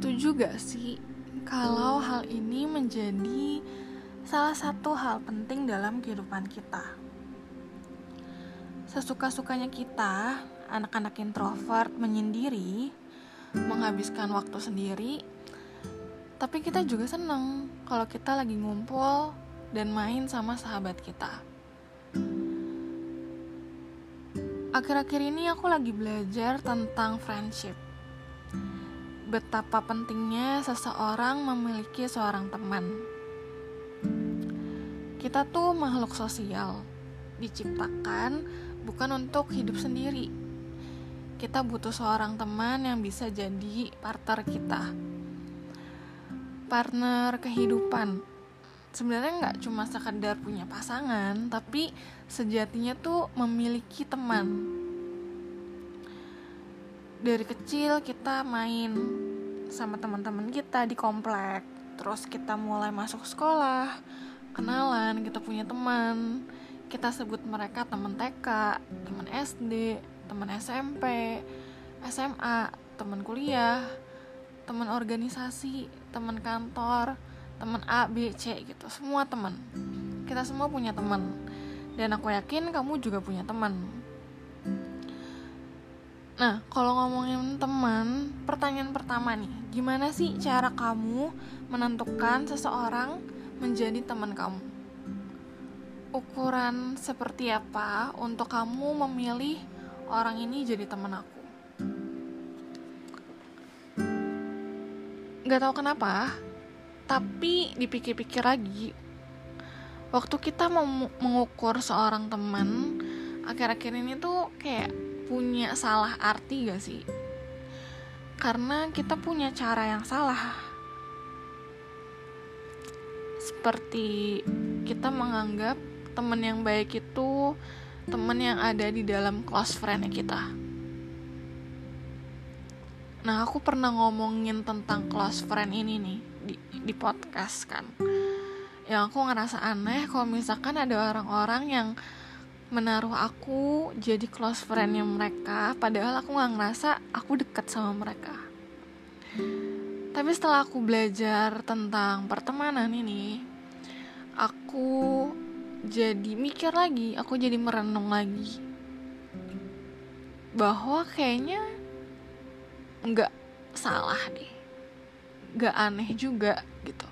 Setuju gak sih kalau hal ini menjadi salah satu hal penting dalam kehidupan kita? Sesuka-sukanya kita, anak-anak introvert menyendiri, menghabiskan waktu sendiri, tapi kita juga seneng kalau kita lagi ngumpul dan main sama sahabat kita. Akhir-akhir ini aku lagi belajar tentang friendship betapa pentingnya seseorang memiliki seorang teman. Kita tuh makhluk sosial, diciptakan bukan untuk hidup sendiri. Kita butuh seorang teman yang bisa jadi partner kita. Partner kehidupan. Sebenarnya nggak cuma sekedar punya pasangan, tapi sejatinya tuh memiliki teman dari kecil kita main sama teman-teman kita di komplek. Terus kita mulai masuk sekolah kenalan kita punya teman. Kita sebut mereka teman TK teman SD teman SMP SMA teman kuliah teman organisasi teman kantor teman A B C gitu. Semua teman. Kita semua punya teman. Dan aku yakin kamu juga punya teman Nah, kalau ngomongin teman, pertanyaan pertama nih, gimana sih cara kamu menentukan seseorang menjadi teman kamu? Ukuran seperti apa untuk kamu memilih orang ini jadi teman aku? Gak tau kenapa, tapi dipikir-pikir lagi, waktu kita mengukur seorang teman, akhir-akhir ini tuh kayak punya salah arti gak sih? Karena kita punya cara yang salah. Seperti kita menganggap teman yang baik itu teman yang ada di dalam close friend kita. Nah, aku pernah ngomongin tentang close friend ini nih di, di podcast kan. Yang aku ngerasa aneh kalau misalkan ada orang-orang yang menaruh aku jadi close friendnya mereka padahal aku nggak ngerasa aku dekat sama mereka. Tapi setelah aku belajar tentang pertemanan ini aku jadi mikir lagi aku jadi merenung lagi bahwa kayaknya nggak salah deh. Nggak aneh juga gitu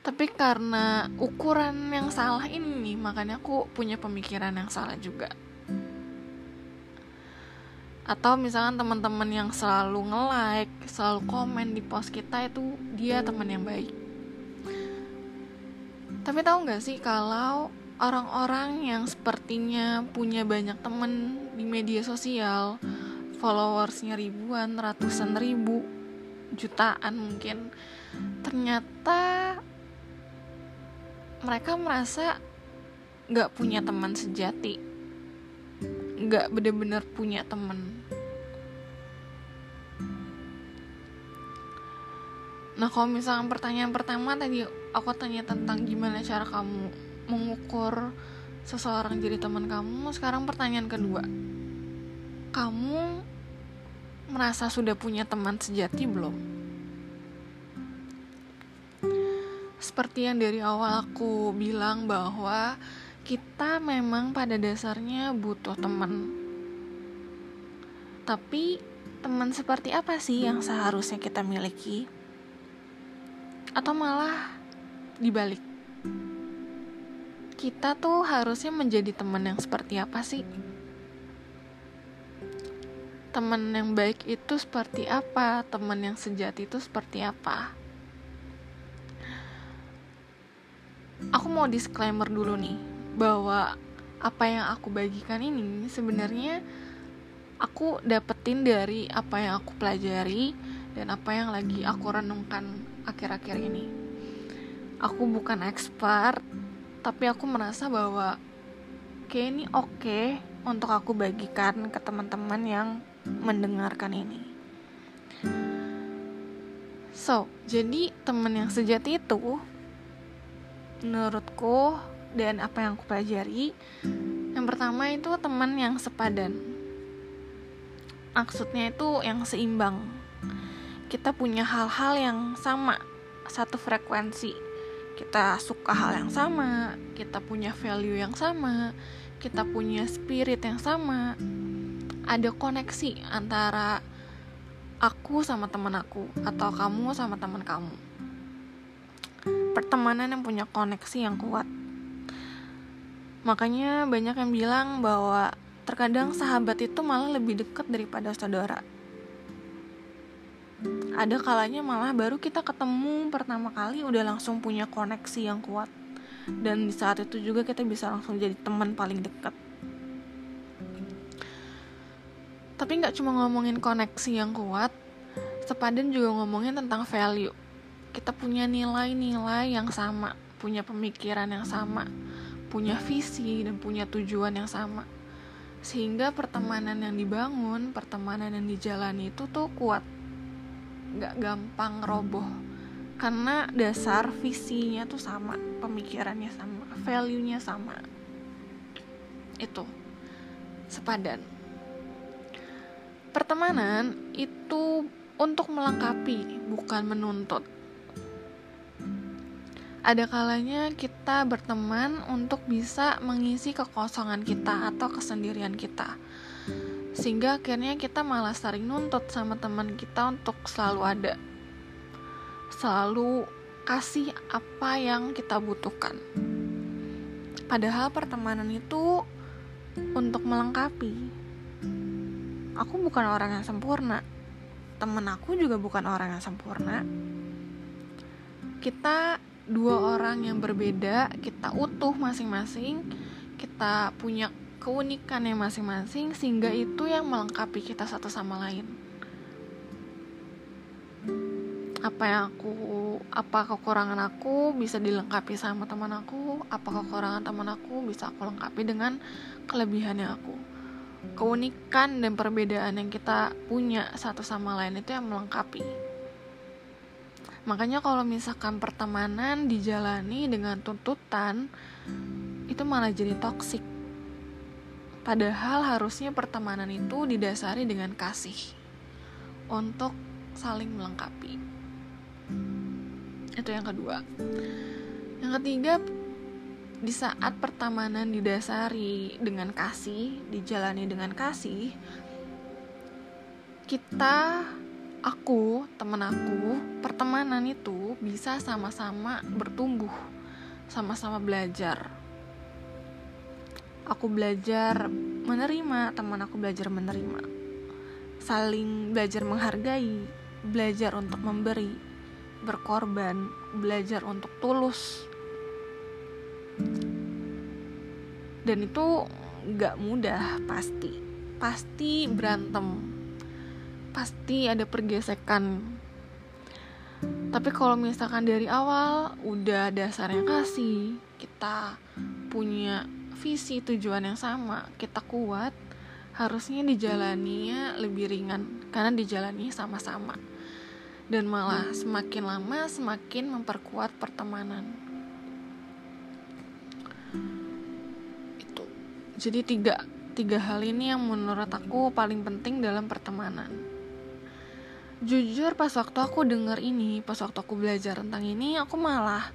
tapi karena ukuran yang salah ini makanya aku punya pemikiran yang salah juga atau misalkan teman-teman yang selalu nge-like, selalu komen di post kita itu dia teman yang baik. Tapi tahu nggak sih kalau orang-orang yang sepertinya punya banyak temen di media sosial, followersnya ribuan, ratusan ribu, jutaan mungkin, ternyata mereka merasa gak punya teman sejati. Gak bener-bener punya teman. Nah kalau misalnya pertanyaan pertama tadi aku tanya tentang gimana cara kamu mengukur seseorang jadi teman kamu sekarang pertanyaan kedua. Kamu merasa sudah punya teman sejati belum seperti yang dari awal aku bilang bahwa kita memang pada dasarnya butuh teman. Tapi teman seperti apa sih yang seharusnya kita miliki? Atau malah dibalik? Kita tuh harusnya menjadi teman yang seperti apa sih? Teman yang baik itu seperti apa? Teman yang sejati itu seperti apa? Aku mau disclaimer dulu nih bahwa apa yang aku bagikan ini sebenarnya aku dapetin dari apa yang aku pelajari dan apa yang lagi aku renungkan akhir-akhir ini. Aku bukan expert, tapi aku merasa bahwa kayak ini oke okay untuk aku bagikan ke teman-teman yang mendengarkan ini. So, jadi teman yang sejati itu menurutku dan apa yang aku pelajari yang pertama itu teman yang sepadan maksudnya itu yang seimbang kita punya hal-hal yang sama, satu frekuensi. Kita suka hal yang sama, kita punya value yang sama, kita punya spirit yang sama. Ada koneksi antara aku sama teman aku atau kamu sama teman kamu. Pertemanan yang punya koneksi yang kuat. Makanya banyak yang bilang bahwa terkadang sahabat itu malah lebih dekat daripada saudara. Ada kalanya malah baru kita ketemu pertama kali udah langsung punya koneksi yang kuat. Dan di saat itu juga kita bisa langsung jadi teman paling dekat. Tapi nggak cuma ngomongin koneksi yang kuat sepadan juga ngomongin tentang value kita punya nilai-nilai yang sama punya pemikiran yang sama punya visi dan punya tujuan yang sama. Sehingga pertemanan yang dibangun pertemanan yang dijalani itu tuh kuat. Nggak gampang roboh. Karena dasar visinya tuh sama pemikirannya sama value-nya sama. Itu. Sepadan. Pertemanan itu untuk melengkapi bukan menuntut ada kalanya kita berteman untuk bisa mengisi kekosongan kita atau kesendirian kita. Sehingga akhirnya kita malah sering nuntut sama teman kita untuk selalu ada. Selalu kasih apa yang kita butuhkan. Padahal pertemanan itu untuk melengkapi. Aku bukan orang yang sempurna. Temen aku juga bukan orang yang sempurna. Kita dua orang yang berbeda kita utuh masing-masing kita punya keunikannya masing-masing sehingga itu yang melengkapi kita satu sama lain. Apa yang aku apa kekurangan aku bisa dilengkapi sama teman aku apa kekurangan teman aku bisa aku lengkapi dengan kelebihannya aku. Keunikan dan perbedaan yang kita punya satu sama lain itu yang melengkapi makanya kalau misalkan pertemanan dijalani dengan tuntutan itu malah jadi toksik Padahal harusnya pertemanan itu didasari dengan kasih untuk saling melengkapi. Itu yang kedua. Yang ketiga, di saat pertemanan didasari dengan kasih, dijalani dengan kasih, kita, aku, temen aku, pertemanan itu bisa sama-sama bertumbuh, sama-sama belajar. Aku belajar menerima teman aku belajar menerima. Saling belajar menghargai belajar untuk memberi berkorban belajar untuk tulus. Dan itu gak mudah pasti. Pasti berantem pasti ada pergesekan. Tapi kalau misalkan dari awal udah dasarnya kasih kita punya visi tujuan yang sama kita kuat harusnya dijalaninya lebih ringan karena dijalani sama-sama. Dan malah semakin lama semakin memperkuat pertemanan. Itu. Jadi tiga tiga hal ini yang menurut aku paling penting dalam pertemanan jujur pas waktu aku denger ini pas waktu aku belajar tentang ini aku malah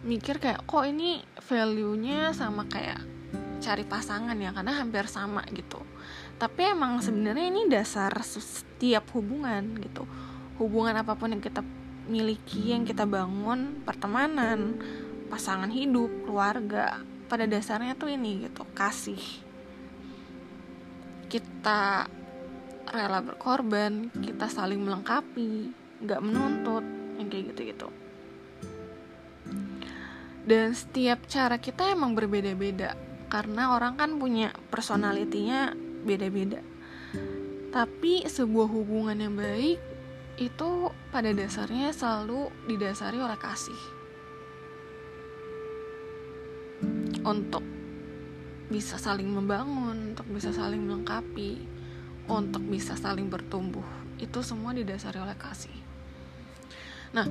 mikir kayak kok ini value-nya sama kayak cari pasangan ya karena hampir sama gitu. Tapi emang sebenarnya ini dasar setiap hubungan gitu. Hubungan apa pun yang kita miliki yang kita bangun pertemanan pasangan hidup keluarga pada dasarnya tuh ini gitu kasih. Kita rela berkorban kita saling melengkapi nggak menuntut yang kayak gitu gitu dan setiap cara kita emang berbeda-beda karena orang kan punya personalitinya beda-beda. Tapi sebuah hubungan yang baik itu pada dasarnya selalu didasari oleh kasih. Untuk bisa saling membangun, untuk bisa saling melengkapi, untuk bisa saling bertumbuh. Itu semua didasari oleh kasih. Nah,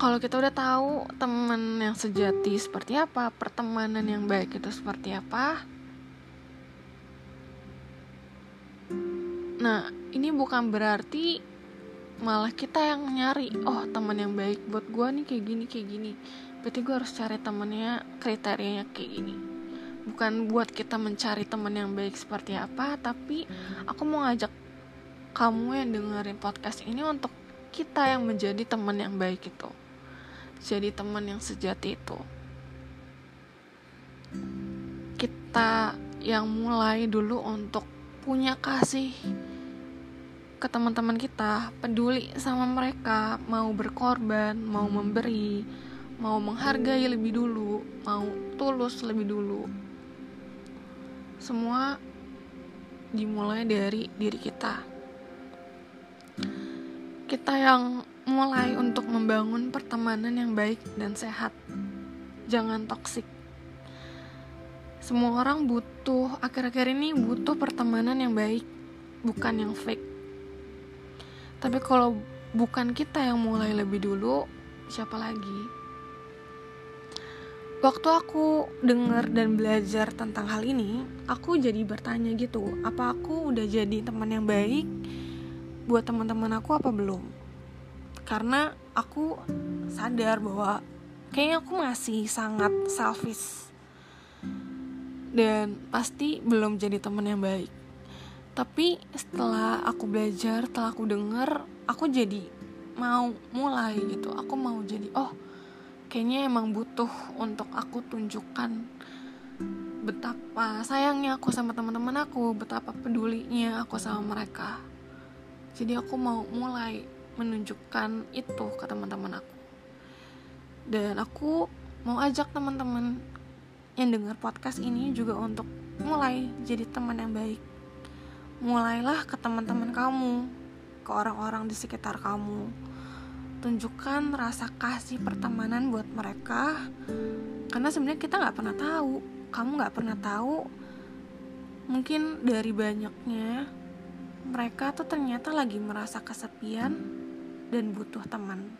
kalau kita udah tahu teman yang sejati seperti apa, pertemanan yang baik itu seperti apa. Nah, ini bukan berarti malah kita yang nyari oh teman yang baik buat gue nih kayak gini kayak gini berarti gue harus cari temennya kriterianya kayak gini bukan buat kita mencari teman yang baik seperti apa tapi aku mau ngajak kamu yang dengerin podcast ini untuk kita yang menjadi teman yang baik itu jadi teman yang sejati itu kita yang mulai dulu untuk punya kasih ke teman-teman kita, peduli sama mereka, mau berkorban, mau memberi, mau menghargai lebih dulu, mau tulus lebih dulu. Semua dimulai dari diri kita. Kita yang mulai untuk membangun pertemanan yang baik dan sehat. Jangan toksik. Semua orang butuh akhir-akhir ini butuh pertemanan yang baik, bukan yang fake. Tapi kalau bukan kita yang mulai lebih dulu, siapa lagi? Waktu aku dengar dan belajar tentang hal ini, aku jadi bertanya gitu, apa aku udah jadi teman yang baik buat teman-teman aku apa belum? Karena aku sadar bahwa kayaknya aku masih sangat selfish dan pasti belum jadi teman yang baik tapi setelah aku belajar setelah aku denger aku jadi mau mulai gitu aku mau jadi oh kayaknya emang butuh untuk aku tunjukkan betapa sayangnya aku sama teman-teman aku betapa pedulinya aku sama mereka jadi aku mau mulai menunjukkan itu ke teman-teman aku dan aku mau ajak teman-teman yang dengar podcast ini juga untuk mulai jadi teman yang baik. Mulailah ke teman-teman kamu, ke orang-orang di sekitar kamu. Tunjukkan rasa kasih pertemanan buat mereka, karena sebenarnya kita nggak pernah tahu. Kamu nggak pernah tahu. Mungkin dari banyaknya mereka tuh ternyata lagi merasa kesepian dan butuh teman.